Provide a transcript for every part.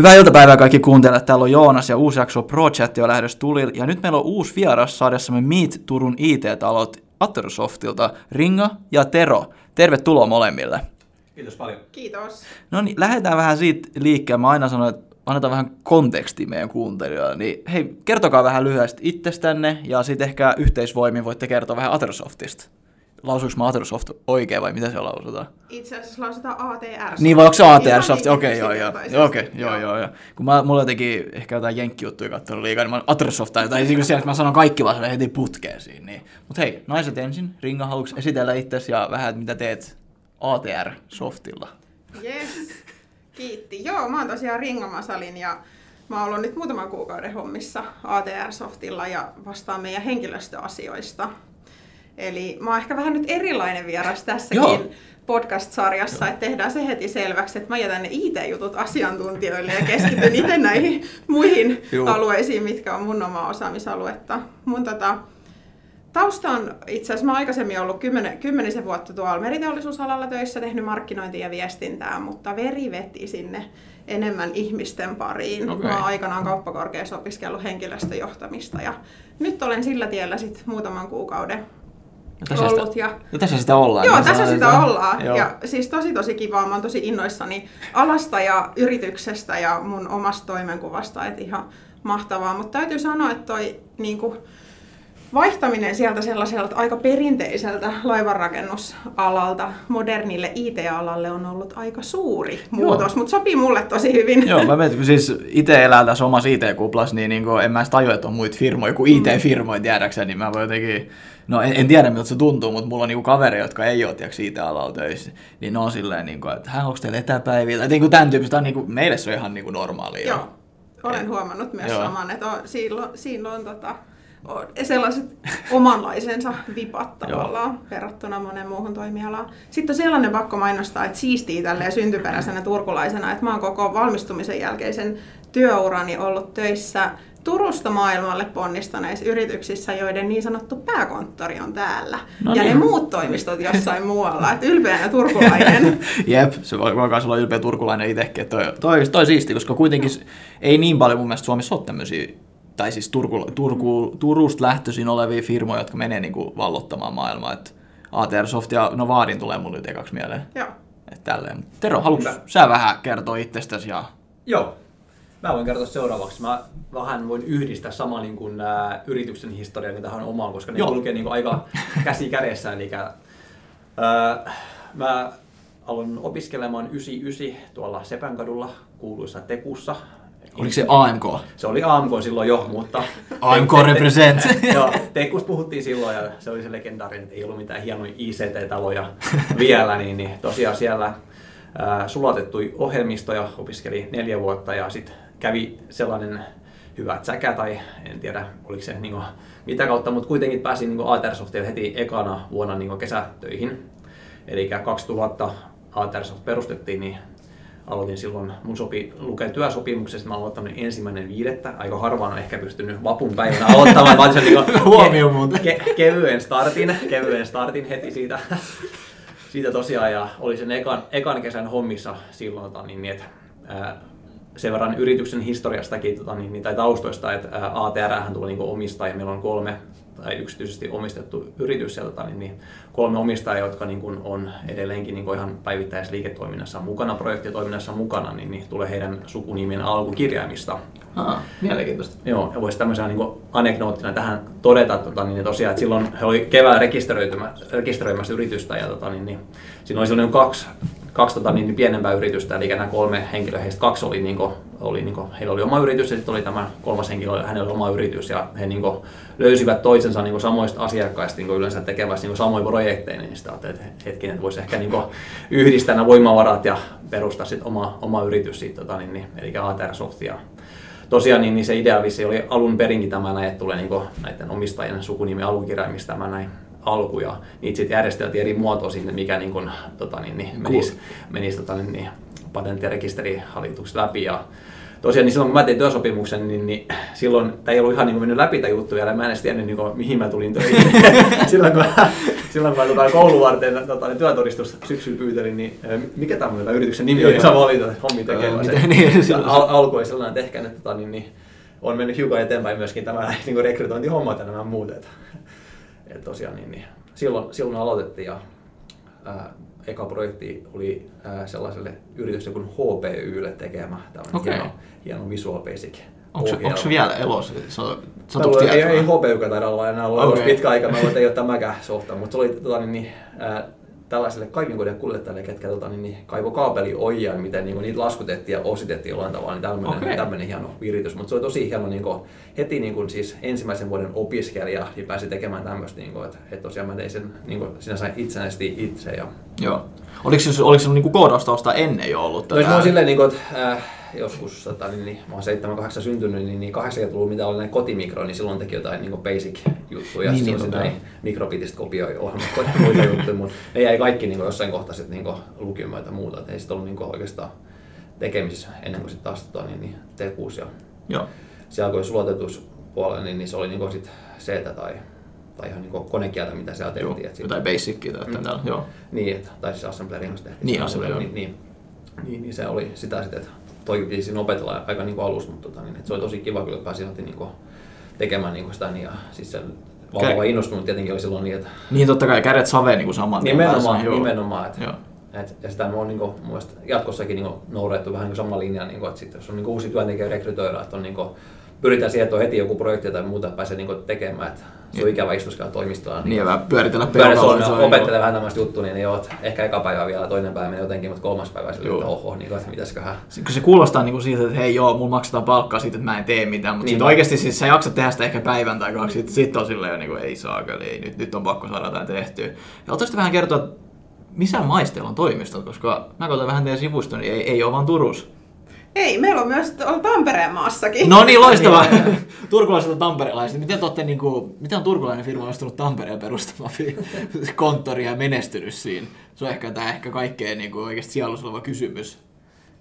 Hyvää iltapäivää kaikki kuuntelijat. Täällä on Joonas ja uusi jakso Pro Chat on lähdössä tulilla. Ja nyt meillä on uusi vieras saadessamme Meet Turun IT-talot Atterosoftilta, Ringa ja Tero. Tervetuloa molemmille. Kiitos paljon. Kiitos. No niin, lähdetään vähän siitä liikkeelle. Mä aina sanon, että annetaan vähän konteksti meidän kuuntelijoille. Niin hei, kertokaa vähän lyhyesti itsestänne ja sitten ehkä yhteisvoimin voitte kertoa vähän Atterosoftista. Lausuuko mä Attersoft oikein vai mitä se lausutaan? Itse asiassa lausutaan ATR. Niin, vai onko se ATR Soft? niin Okei, joo, joo. Okei, joo, joo, joo. Kun mä, mulla jotenkin ehkä jotain jenkkijuttuja katsonut liikaa, niin mä Attersoft tai jotain, niin siellä, että mä sanon kaikki vaan heti putkeen siinä. Niin. Mut hei, naiset ensin. Ringa, haluatko esitellä itsesi ja vähän, mitä teet ATR Softilla? Yes. Kiitti. Joo, mä oon tosiaan Ringa Masalin ja mä oon ollut nyt muutaman kuukauden hommissa ATR-softilla ja vastaan meidän henkilöstöasioista. Eli mä oon ehkä vähän nyt erilainen vieras tässäkin Joo. podcast-sarjassa, että tehdään se heti selväksi, että mä jätän ne IT-jutut asiantuntijoille ja keskityn itse näihin muihin Joo. alueisiin, mitkä on mun omaa osaamisaluetta. Mun tota, Tausta on itse asiassa, mä aikaisemmin ollut kymmenen, kymmenisen vuotta tuolla meriteollisuusalalla töissä, tehnyt markkinointia ja viestintää, mutta veri veti sinne enemmän ihmisten pariin. Okei. Mä oon aikanaan kauppakorkeassa opiskellut henkilöstöjohtamista ja nyt olen sillä tiellä sit muutaman kuukauden Ja tässä, ollut. sitä, Ja ja tässä sitä ollaan. Joo, niin tässä sitä sanotaan. ollaan. Joo. Ja siis tosi tosi kivaa. Mä oon tosi innoissani alasta ja yrityksestä ja mun omasta toimenkuvasta. Että ihan mahtavaa. Mutta täytyy sanoa, että toi niinku, vaihtaminen sieltä sellaiselta aika perinteiseltä laivanrakennusalalta modernille IT-alalle on ollut aika suuri muutos, mutta sopii mulle tosi hyvin. Joo, mä mietin, kun siis itse elää tässä omassa IT-kuplassa, niin, niin en mä edes tajua, että on muita firmoja kuin IT-firmoja tiedäkseni, niin mä voin jotenkin, no en, en tiedä miltä se tuntuu, mutta mulla on niinku kavereita, jotka ei ole tiedätkö, IT-alalla töissä, niin ne on silleen, niin kuin, että hän onko teillä etäpäiviä, tai niin kuin tämän tyyppistä, on niin kuin, meille se on ihan niin kuin normaalia. Joo, olen huomannut myös Joo. saman, että on, siinä on tota, sellaiset omanlaisensa vipat tavallaan verrattuna monen muuhun toimialaan. Sitten on sellainen pakko mainostaa, että siistii tälleen syntyperäisenä turkulaisena, että mä oon koko valmistumisen jälkeisen työurani ollut töissä Turusta maailmalle ponnistaneissa yrityksissä, joiden niin sanottu pääkonttori on täällä. No ja niin. ne muut toimistot jossain muualla. Että ylpeänä turkulainen. Jep, se voi, voi myös olla ylpeä turkulainen itsekin. Toi, toi, toi siisti, koska kuitenkin ei niin paljon mun mielestä Suomessa ole tämmöisiä, tai siis Turku, Turku, Turusta lähtöisin olevia firmoja, jotka menee niin kuin vallottamaan maailmaa. Et ATR Soft ja no Vaadin tulee mulle nyt ekaksi mieleen. Joo. Et tälleen. Tero, haluatko sä vähän kertoa itsestäsi? Ja... Joo. Mä voin kertoa seuraavaksi. Mä vähän voin yhdistää sama niin kuin, ää, yrityksen historian niin tähän omaan, koska ne Joo. kulkee niin kuin, aika käsi kädessä. Eli, ää, mä aloin opiskelemaan 99 tuolla Sepänkadulla kuuluissa Tekussa. Oliko se AMK? Se oli AMK silloin jo, mutta... AMK represent. Joo, Tekusta puhuttiin silloin ja se oli se legendaarinen, että ei ollut mitään hienoja ICT-taloja vielä, niin, niin tosiaan siellä ää, sulatettui ohjelmistoja, opiskeli neljä vuotta ja sitten kävi sellainen hyvä säkä tai en tiedä oliko se niin mitä kautta, mutta kuitenkin pääsin niin Atersoftille heti ekana vuonna niin kesätöihin. Eli 2000 Atersoft perustettiin, niin aloitin silloin, mun sopi lukea työsopimuksesta, mä aloittanut ensimmäinen viidettä. Aika harvaan on ehkä pystynyt vapun päivänä aloittamaan. Otin sen niin Huomio muuten. ke- kevyen startin, kevyen startin heti siitä, siitä tosiaan. Ja oli sen ekan, ekan kesän hommissa silloin, tota, niin, niin, että ää, sen verran yrityksen historiastakin tota, niin, niin, tai taustoista, että ATR tuli niin omistaja, meillä on kolme tai yksityisesti omistettu yritys sieltä, tota, niin, niin, kolme omistajaa, jotka niin kuin, on edelleenkin niin kuin ihan päivittäisessä liiketoiminnassa mukana, projektitoiminnassa mukana, niin, niin tulee heidän sukunimien alkukirjaimista. Ah, mielenkiintoista. Joo, ja voisi tämmöisenä niin anekdoottina tähän todeta, tota, niin tosiaan, että silloin he oli keväällä rekisteröitymä- rekisteröimässä yritystä ja tota, niin, niin, siinä oli silloin kaksi, kaksi tota, niin, niin pienempää yritystä, eli nämä kolme henkilöä, heistä kaksi oli, niin kuin, oli niin kuin, heillä oli oma yritys ja sitten oli tämä kolmas henkilö, hänellä oli oma yritys. Ja he niin kuin, löysivät toisensa niin kuin, samoista asiakkaista niin kuin, yleensä tekevässä niin kuin, samoja projekteja, niin ajattelin, että hetkinen, että voisi ehkä niin kuin, yhdistää nämä voimavarat ja perustaa sitten oma, oma yritys, siitä, tota, niin, niin, eli ATR Soft. Ja tosiaan niin, niin se idea vissi oli alun perinkin tämä näin, että tulee niin näiden omistajien sukunimi alukirjaimista tämä näin alku. Ja niitä sitten järjesteltiin eri muotoa sinne, mikä niin kuin, tota, niin, niin, menisi, menisi tota, niin, niin, patentti- ja rekisterihallitukset läpi ja tosiaan niin silloin kun mä tein työsopimuksen, niin, niin silloin tämä ei ollut ihan niin kuin mennyt läpi tämä juttu vielä, mä en edes tiennyt niin kuin, mihin mä tulin töihin. silloin kun, silloin kun mä tota, koulun varten tota, niin työtodistus syksyllä pyytelin, niin mikä tämä yrityksen nimi oli, sä valitat, että hommi tekee. niin, al- alku oli sellainen, että ehkä nyt tota, niin, niin, on mennyt hiukan eteenpäin myöskin tämä niin kuin rekrytointihommat ja nämä muut. Että, että tosiaan niin, niin, silloin, silloin aloitettiin ja ää, eka projekti oli ää, sellaiselle yritykselle kuin HPYlle tekemä tämmöinen okay. hieno, hieno Visual Basic Onko se vielä elossa? ei, ei HPY taida olla enää ollut okay. pitkä aika, mä luulen, ei ole tämäkään softa, mutta se oli tota, niin, niin, ää, tällaiselle kaivinkodien kuljettajille, ketkä tota, niin, niin, kaivo kaapeli ojia, miten niin, niitä laskutettiin ja ositettiin jollain tavalla, niin tämmöinen, okay. tämmöinen hieno viritys. Mutta se oli tosi hieno niin kuin, heti niin kuin, siis ensimmäisen vuoden opiskelija niin pääsi tekemään tämmöistä, niin kuin, että, että tosiaan mä tein sen niin kuin, sinä sain itsenäisesti itse. Ja... Joo. Oliko se, oliko se niin koodausta ennen jo ollut? No, tätä? No, silleen, niin kuin, että, äh, joskus, tota, niin, niin, mä oon 7-8 syntynyt, niin, niin 80-luvulla mitä oli näin kotimikro, niin silloin teki jotain niin basic-juttuja, niin, niin, näin mikrobitistä kopioi ohjelmat ja muita juttuja, mutta ne jäi kaikki niin jossain kohtaa sitten niin lukimaan ja muuta, että ei sitten ollut niin oikeastaan tekemisissä ennen kuin sitten taas tota, niin, niin T6 ja Joo. siellä kun sulatetuspuolella, niin, niin se oli niin sit C tai tai ihan niin konekieltä, mitä siellä tehtiin. Joo, jotain basicia tai mm. täällä, joo. Niin, että, tai siis assemblerin kanssa tehtiin. Niin, assemblerin. Niin, niin, niin, niin, se oli sitä sitten, että toi piti siinä opetella aika niin kuin alusta, mutta tota, niin, että se oli tosi kiva kyllä, että pääsin niin kuin, tekemään niin kuin sitä. Niin, ja siis se valtava innostunut tietenkin oli silloin niin, että... Niin totta kai, kädet savee niin kuin saman Nimenomaan, päässä, nimenomaan. Että, joo. Et, ja sitä on niin kuin, jatkossakin niin noudattu vähän niin sama linja, niin kuin, että sit, jos on niin kuin uusi työntekijä rekrytoida, että on niin kuin, pyritään siihen, että on heti joku projekti tai muuta pääsee niin tekemään. Että se on ikävä istuskella toimistolla. Niin, niin ja pyöritellä peukaloa. Opettelee vähän tämmöistä juttua, niin joo, ehkä eka päivä vielä, toinen päivä menee jotenkin, mutta kolmas päivä sille, että oho, niin että mitäsköhän. Kun se kuulostaa niin kuin siitä, että hei joo, mulla maksetaan palkkaa siitä, että mä en tee mitään, mutta niin, sitten oikeasti siis sä jaksat tehdä sitä ehkä päivän tai kaksi, sitten sit on silleen, niin kuin, ei saa, ei, nyt, nyt on pakko saada jotain tehtyä. Ja ottaisitte vähän kertoa, missä maissa on toimistot, koska mä katson vähän teidän sivusta, niin ei, ei ole vaan Turussa. Ei, meillä on myös Tampereen maassakin. No niin, loistavaa. Turkulaiset on tamperelaiset. Miten, olette, niin kuin, miten on turkulainen firma ostunut Tampereen perustamaan konttoria ja menestynyt siinä? Se on ehkä tämä ehkä kaikkein niin kuin, oikeasti sielussa oleva kysymys.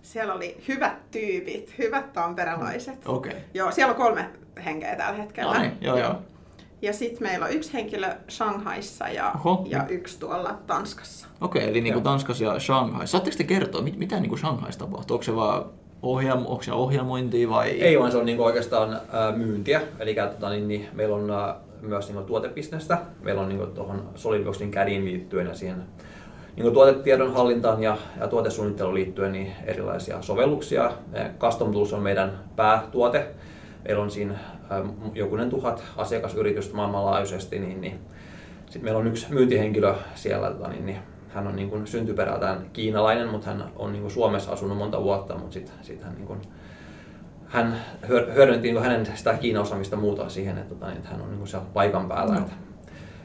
Siellä oli hyvät tyypit, hyvät tamperelaiset. Okei. Okay. Joo, siellä on kolme henkeä tällä hetkellä. No niin, joo, joo. Ja sitten meillä on yksi henkilö Shanghaissa ja, ja yksi tuolla Tanskassa. Okei, okay, eli niin kuin Tanskassa ja Shanghai. Saatteko te kertoa, mit, mitä niin kuin Shanghaissa tapahtuu? Onko se vaan ohjelmo, onko se ohjelmointia vai? Ei vaan se on niin oikeastaan myyntiä. Eli tota, niin, niin, meillä on myös niin tuotebisnestä. Meillä on niin tuohon SolidWorksin CADin liittyen ja siihen niin tuotetiedon hallintaan ja, ja tuotesuunnitteluun liittyen niin erilaisia sovelluksia. Custom Tools on meidän päätuote. Meillä on siinä jokunen tuhat asiakasyritystä maailmanlaajuisesti. Niin, niin. Sitten meillä on yksi myyntihenkilö siellä, tota, niin, niin hän on niin kuin syntyperältään kiinalainen, mutta hän on niin kuin Suomessa asunut monta vuotta, mutta sitten sit hän, niin kuin, hän hyödynti niin hänen sitä Kiina-osaamista muuta siihen, että, tota, että hän on niin kuin siellä paikan päällä. No. Että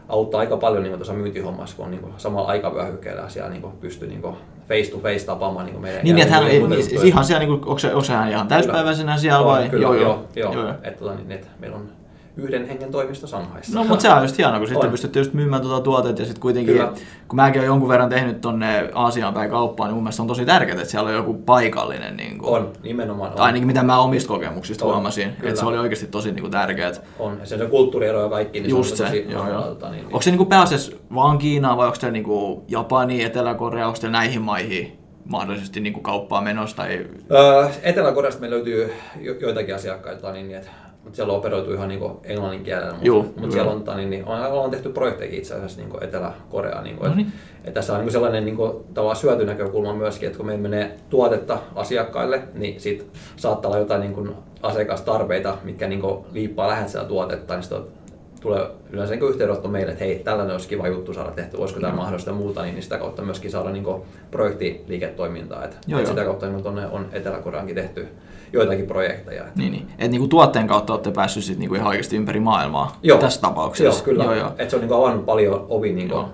auttaa aika paljon niin tuossa myyntihommassa, kun on niin kuin samalla aikavyöhykkeellä siellä niin kuin pystyy niin kuin face to face tapaamaan niin meidän Niin, että hän, niin, ihan siellä, niin kuin, onko, se, onko hän ihan täyspäiväisenä siellä vai? Kyllä, joo, joo. joo, joo. joo. Että, tota, niin, että meillä on yhden hengen toimisto Sanghaissa. No, mutta se on just hienoa, kun sitten pystytte just myymään tuota tuotetta ja sitten kuitenkin, Kyllä. kun mäkin olen jonkun verran tehnyt tonne Aasiaan päin kauppaan, niin mun mielestä on tosi tärkeää, että siellä on joku paikallinen. Niin kuin, on, nimenomaan on. Ainakin mitä mä omista kokemuksista on, huomasin, Kyllä. että se oli oikeasti tosi niin kuin, tärkeää. On, ja se on kulttuuriero ja kaikki, niin just se, on tosi, joo, joo. Tota, niin, Onko se niin kuin pääasiassa vaan Kiinaa vai onko se niin kuin Japani, Etelä-Korea, onko se näihin maihin mahdollisesti niin kuin kauppaa menossa? Tai... Öö, Etelä-Koreasta meillä löytyy jo, joitakin asiakkaita, niin, että mutta siellä on operoitu ihan niin englannin kielellä, mutta, Juu, mutta siellä on, niin, niin, on, on tehty projekteja itse asiassa niin Etelä-Koreaan. Niin no niin. että, että tässä on niin sellainen niin kuin, tavallaan syötynäkökulma myöskin, että kun meillä menee tuotetta asiakkaille, niin sit saattaa olla jotain niin kuin, asiakastarpeita, mitkä niin kuin, liippaa lähellä tuotetta, niin tulee yleensä niin yhteydenotto meille, että hei, tällainen olisi kiva juttu saada tehty, olisiko tämä mahdollista ja muuta, niin sitä kautta myöskin saada niin projektiliiketoimintaa. Että, joo, että joo. sitä kautta niin tuonne on Etelä-Koreankin tehty joitakin projekteja. Niin, niin. Et niinku tuotteen kautta olette päässyt sit niinku ihan oikeasti ympäri maailmaa joo. tässä tapauksessa. Joo, kyllä. Joo, joo. Et se on niinku avannut paljon ovi niinku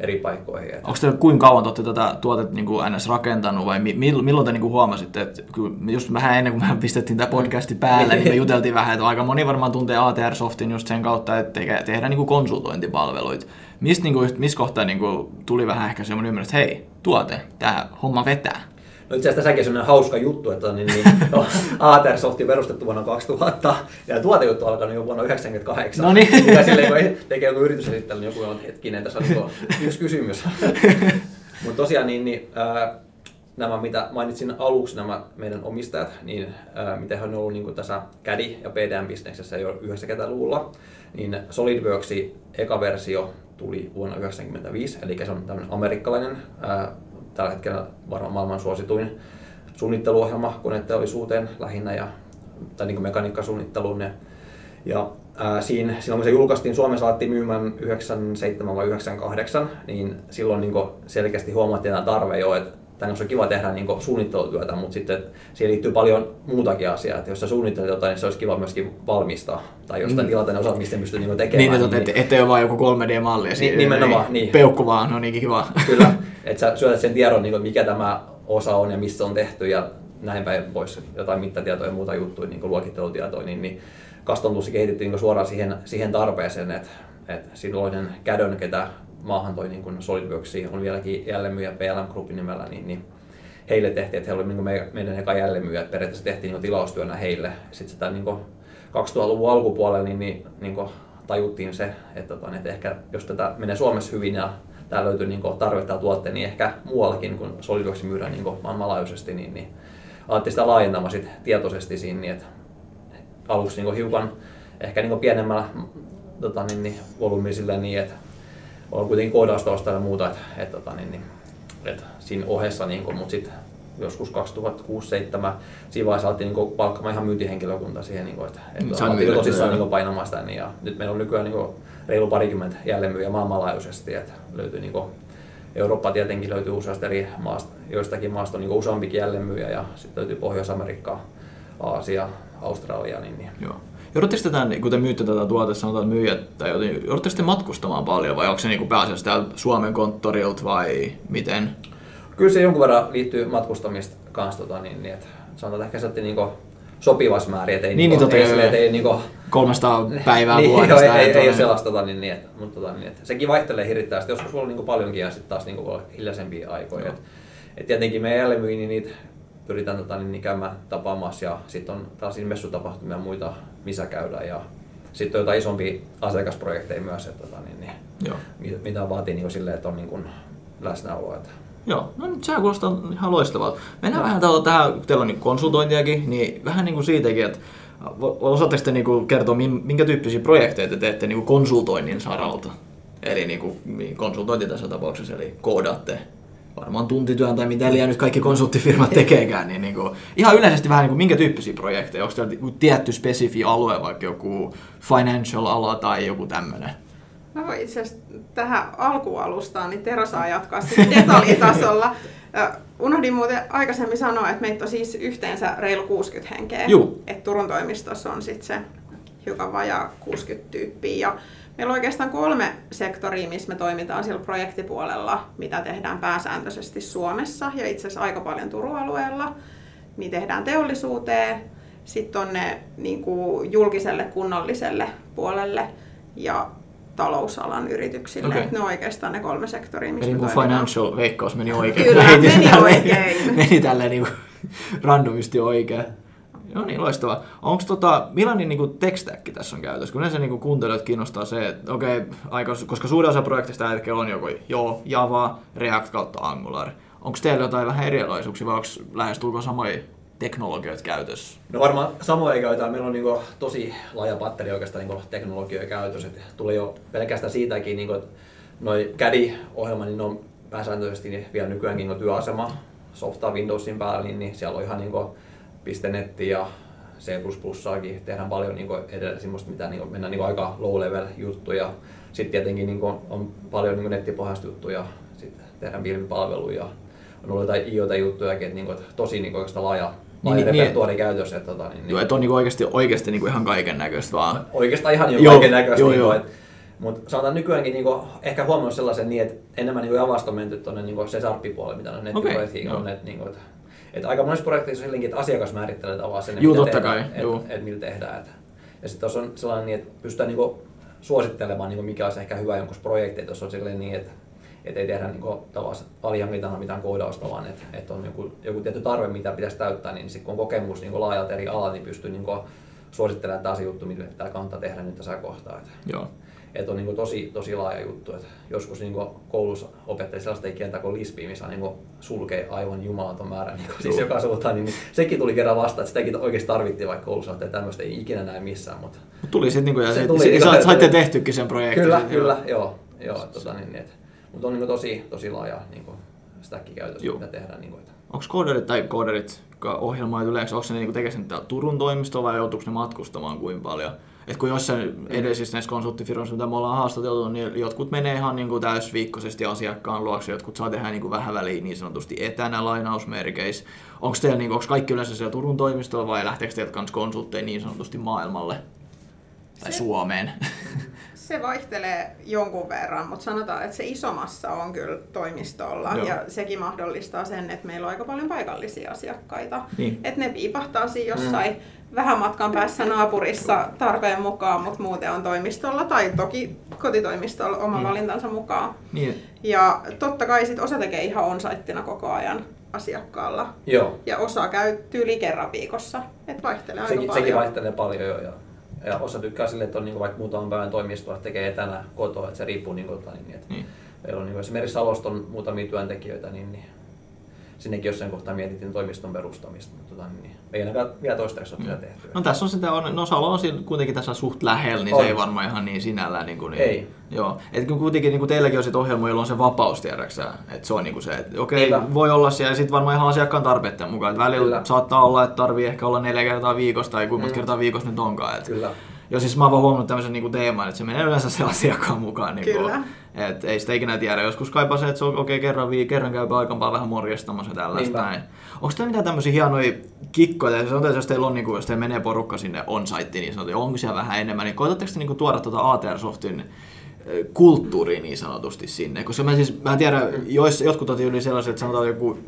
eri paikkoihin. Että... Onko te kuinka kauan te olette tätä tuotetta niin kuin NS rakentanut vai mi- milloin te niin kuin huomasitte, että just vähän ennen kuin me pistettiin tämä podcasti päälle, niin me juteltiin vähän, että aika moni varmaan tuntee ATR-softin just sen kautta, että tehdään niin kuin konsultointipalveluita. Mistä niin kuin, missä kohtaa niin kuin, tuli vähän ehkä semmoinen ymmärrys, että hei, tuote, tämä homma vetää? No itse asiassa tässäkin on hauska juttu, että niin, niin, no, Atersofti perustettu vuonna 2000 ja tuotejuttu on alkanut jo vuonna 1998. No niin. Ja silleen, kun tekee joku yritysesittely, niin joku on hetkinen, tässä on niin yksi kysymys. Mutta tosiaan niin, niin äh, nämä, mitä mainitsin aluksi, nämä meidän omistajat, niin äh, miten he on ollut niin tässä CAD- ja PDM-bisneksessä jo 90-luvulla, niin SolidWorksin eka versio tuli vuonna 1995, eli se on tämmöinen amerikkalainen, äh, tällä hetkellä varmaan maailman suosituin suunnitteluohjelma koneteollisuuteen lähinnä ja, tai niin mekaniikkasuunnitteluun. Ja, ja ää, siinä, silloin kun se julkaistiin, Suomessa alettiin myymään 97 vai 98, niin silloin niin selkeästi huomattiin tämä tarve jo, että tänne on kiva tehdä niin suunnittelutyötä, mutta sitten siihen liittyy paljon muutakin asiaa. Että jos sä suunnittelet jotain, niin se olisi kiva myöskin valmistaa. Tai jostain mm. tilata ne osat, mistä pystyy niin tekemään. Niin, että niin, ettei ole vain joku 3D-malli. Niin, nimenomaan, niin. Peukku vaan, no niin kiva. Kyllä, että sä syötät sen tiedon, niin mikä tämä osa on ja missä on tehty ja näin päin pois. Jotain mittatietoja ja muuta juttuja, niin luokittelutietoja, niin, niin Custom Tools kehitettiin niin suoraan siihen, siihen tarpeeseen, että, että silloinen kädön, ketä maahan toi niin kuin SolidWorks on vieläkin jälleenmyyjä PLM Groupin nimellä, niin, niin heille tehtiin, että he olivat niin me, meidän eka jälleenmyyjä, että periaatteessa tehtiin niin tilaustyönä heille. Sitten sitä niin 2000-luvun alkupuolella niin, niin, niin tajuttiin se, että, tota, että ehkä jos tätä menee Suomessa hyvin ja täällä löytyy niin tarvetta tuotteen, niin ehkä muuallakin, kun SolidWorks myydään niin maailmanlaajuisesti, niin, niin alettiin sitä laajentamaan sit tietoisesti siinä, niin että aluksi niin hiukan ehkä niin pienemmällä tota, niin, niin, volyymisillä niin, että on kuitenkin koodausta ja muuta, että, että, tota, niin, niin, että siinä ohessa, niin kuin, mutta sitten joskus 2006-2007 siinä vaiheessa alettiin niin palkkaamaan ihan myyntihenkilökunta siihen, niin kuin, että, että alettiin tosissaan niin painamaan sitä. Niin, ja nyt meillä on nykyään niin kuin, reilu parikymmentä jälleenmyyjä maailmanlaajuisesti, että löytyy niin kuin, Eurooppa tietenkin löytyy useasta eri maasta, joistakin maasta on niin useampikin jälleenmyyjä ja sitten löytyy Pohjois-Amerikkaa, Aasia, Australia. Niin, niin. Joo. Joudutteko te tämän, kun te myytte tätä tuotetta, sanotaan myyjät, tai joudutteko te matkustamaan paljon vai onko se niin pääasiassa täällä Suomen konttorilta vai miten? Kyllä se jonkun verran liittyy matkustamista kanssa, tota, niin, niin, että sanotaan että ehkä se niin sopivassa määrin, että ei, niin, niinku, niin, tota, ei, ei, niinku, 300 päivää niin, vuodesta. Joo, ei, ei, ei ole sellaista, tota, niin, niin, että, mutta, tota, niin, että, sekin vaihtelee hirvittävästi, joskus voi olla niin paljonkin ja sitten taas niin kuin, hiljaisempia aikoja. Et, et tietenkin me jälleenmyy, niin niitä pyritään tota, niin, niin käymään tapaamassa ja sitten on taas messutapahtumia ja muita, missä käydään. Ja sitten on jotain isompia asiakasprojekteja myös, että, tota, niin, niin, Joo. mitä vaatii niin silleen, että on niin kuin läsnäoloa. Että. Joo, no nyt sehän kuulostaa ihan loistavalta. Mennään no. vähän tällä, tähän, teillä on niin konsultointiakin, niin vähän niin kuin siitäkin, että osaatteko te niin kertoa, minkä tyyppisiä projekteja te teette niin konsultoinnin saralta? Eli niin kuin, konsultointi tässä tapauksessa, eli koodaatte varmaan tuntityön tai mitä liian nyt kaikki konsulttifirmat tekeekään, niin, niin kuin, ihan yleisesti vähän niin kuin, minkä tyyppisiä projekteja, onko teillä tietty spesifi alue, vaikka joku financial-ala tai joku tämmöinen? Mä voin itse asiassa tähän alkualustaan, niin Tero saa jatkaa sitten detaljitasolla. Unohdin muuten aikaisemmin sanoa, että meitä on siis yhteensä reilu 60 henkeä. Juu. Et Turun toimistossa on sitten se hiukan vajaa 60 tyyppiä. Ja meillä on oikeastaan kolme sektoria, missä me toimitaan siellä projektipuolella, mitä tehdään pääsääntöisesti Suomessa ja itse asiassa aika paljon Turun alueella. Niin tehdään teollisuuteen, sitten on ne niin kuin julkiselle kunnalliselle puolelle ja talousalan yrityksille. Okay. Ne on oikeastaan ne kolme sektoria, missä Eli me financial veikkaus meni oikein. Kyllä, meni oikein. meni tälleen niin randomisti oikein. No niin, loistavaa. Onko tota, millainen niin tech tässä on käytössä? Kun yleensä niin kuuntelijat kiinnostaa se, että okei, okay, koska suurin osa projektista tällä hetkellä on joko jo Java, React kautta Angular. Onko teillä jotain vähän erilaisuuksia vai onko lähestulkoon samoja teknologioita käytössä? No varmaan samoja käytetään. Meillä on niin tosi laaja patteri oikeastaan niin teknologioita käytössä. Et tulee jo pelkästään siitäkin, niin kuin, noi CAD-ohjelma, niin on pääsääntöisesti niin vielä nykyäänkin niin työasema softaa Windowsin päällä, niin, niin siellä on ihan niin kuin, .netti ja C++ tehdään paljon niin kuin, edellä semmoista, mitä niin kuin, mennään niin kuin, aika low level juttuja. Sitten tietenkin niin kuin, on paljon niin nettipohjaista juttuja, sitten tehdään pilvipalveluja, on ollut jotain IoT-juttuja, että, niin kuin, että tosi niin kuin, laaja niin, niin, repertuaari niin, käytössä. Että, tota, niin, joo, että on niin oikeasti, oikeasti niin kuin ihan kaiken näköistä vaan. Oikeastaan ihan niin kaiken näköistä. Joo, niin joo. Että, mutta sanotaan nykyäänkin niin kuin, ehkä huomannut sellaisen niin, että enemmän niin Javasta on menty tuonne niin se sarppipuolelle, mitä on nettiprojektiin. Okay, net, niin kuin, että, että aika monessa projekteissa on silläkin, että asiakas määrittelee tavallaan sen, Juu, mitä tehdään, että, että, että, millä tehdään. Että. Ja sitten tuossa on sellainen, niin, että pystytään niin kuin, suosittelemaan, niin kuin, mikä olisi ehkä hyvä jonkun projekti, jos on silleen niin, että että ei tehdä niin tavallaan alihankintana mitään koodausta, vaan että, että on joku, joku tietty tarve, mitä pitäisi täyttää, niin sitten kun on kokemus niin laajalta eri alalta, niin pystyy niin suosittelemaan, että tämä juttu, mitä pitää kannattaa tehdä nyt tässä kohtaa. Että, Joo. Että on niin tosi, tosi laaja juttu. Että joskus niin koulussa opettaja sellaista kieltä kuin lispi, missä niin sulkee aivan jumalaton määrä niin siis joka suuntaan, niin, niin, sekin tuli kerran vasta, että sitäkin oikeasti tarvittiin vaikka koulussa, että tämmöistä ei ikinä näe missään. Mutta Mut tuli sitten niin ja se tuli, sit, sait, saitte tehtykin sen projektin. Kyllä, kyllä, joo. joo tota, niin, niin, mutta on niin tosi, tosi laaja niin stäkki käytössä, mitä tehdään. Niin kuin, että onko kooderit tai kooderit ohjelmoit yleensä, onko ne niinku tekee sen Turun toimistolla vai joutuuko ne matkustamaan kuin paljon? Et kun jossain edellisissä näissä konsulttifirmoissa, mitä me ollaan haastateltu, niin jotkut menee ihan niin kuin täysviikkoisesti asiakkaan luokse, jotkut saa tehdä niin kuin vähän väliin niin sanotusti etänä lainausmerkeissä. Onko teillä niin, onko kaikki yleensä siellä Turun toimistolla vai lähteekö teiltä kanssa konsultteja niin sanotusti maailmalle tai se, Suomeen? Se vaihtelee jonkun verran, mutta sanotaan, että se iso massa on kyllä toimistolla Joo. ja sekin mahdollistaa sen, että meillä on aika paljon paikallisia asiakkaita. Niin. Että ne piipahtaa siinä jossain mm. Vähän matkan päässä naapurissa tarpeen mukaan, mutta muuten on toimistolla tai toki kotitoimistolla oma niin. valintansa mukaan. Niin. Ja totta kai sit osa tekee ihan on koko ajan asiakkaalla. Joo. Ja osa käy tyyli kerran viikossa. Et vaihtelee aika sekin, paljon. Sekin vaihtelee paljon jo. Ja ja osa tykkää sille, että on niin vaikka muutaman päivän toimistoa, tekee etänä kotoa, että se riippuu niin kuin, niin, että niin. Meillä on niin esimerkiksi Salosta on muutamia työntekijöitä, niin, niin sinnekin jossain kohtaa mietittiin toimiston perustamista, mutta tota, niin, ei ainakaan vielä toistaiseksi ole mm. sitä tehty. No tässä on sitä, on, no Salo on kuitenkin tässä suht lähellä, niin on. se ei varmaan ihan niin sinällään. Niin kuin, niin, ei. Joo, että kuitenkin niin kuin teilläkin on sit ohjelma, jolla on se vapaus, tiedäksä, että se on niin kuin se, että okei, okay, voi olla siellä ja sitten varmaan ihan asiakkaan tarpeiden mukaan, että välillä Kyllä. saattaa olla, että tarvii ehkä olla neljä kertaa viikossa tai kuinka mm. kertaa viikossa nyt onkaan. Että, Kyllä. Joo, siis mä oon huomannut tämmöisen niin teeman, että se menee yleensä se asiakkaan mukaan. Niin Kyllä. Et ei sitä ikinä tiedä. Joskus kaipaa se, että se on okei, okay, kerran, vii, kerran käy paikan vähän morjestamassa tällaista näin. Onko teillä mitään tämmöisiä hienoja kikkoja? Se on jos teillä on, niin kuin, jos teillä menee porukka sinne on-site, niin sanotaan, onko siellä vähän enemmän, niin koetatteko te niin tuoda tuota ATR Softin kulttuuri niin sanotusti sinne. Koska mä siis, mä tiedän, jos, jotkut on yli sellaiset, että sanotaan joku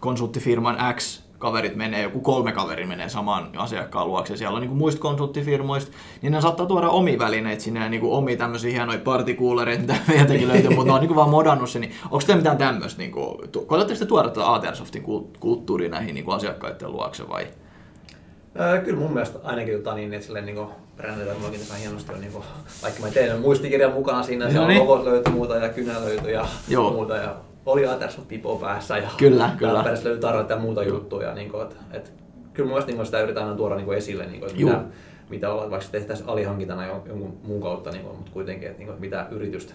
konsulttifirman X kaverit menee, joku kolme kaveri menee samaan asiakkaan luokse, ja siellä on niin kuin muista konsulttifirmoista, niin ne saattaa tuoda omi välineitä sinne ja niin kuin omi tämmöisiä hienoja partikuulereita, mitä meiltäkin löytyy, mutta ne on niin kuin vaan modannut se, niin onko teillä mitään tämmöistä, niin kuin, koetatteko te tuoda tätä ATR Softin kulttuuria näihin niin kuin asiakkaiden luokse vai? Öö, kyllä mun mielestä ainakin tota, niin, että silleen niin brändetään mullakin tässä hienosti on, niin kuin, vaikka mä tein muistikirjan mukana siinä, siellä niin. luvut löytyi muuta ja kynä löytyi ja Joo. muuta ja oli Aterson pipo päässä ja kyllä, kyllä. löytyi tarvetta ja muuta juttuja. Niin kuin, että, että, kyllä mun niin sitä yritetään aina tuoda niin kuin esille, niin kuin, että mitä, mitä ollaan, vaikka tehtäisiin alihankintana jonkun muun kautta, niin kuin, mutta kuitenkin, että, niin kuin, mitä yritystä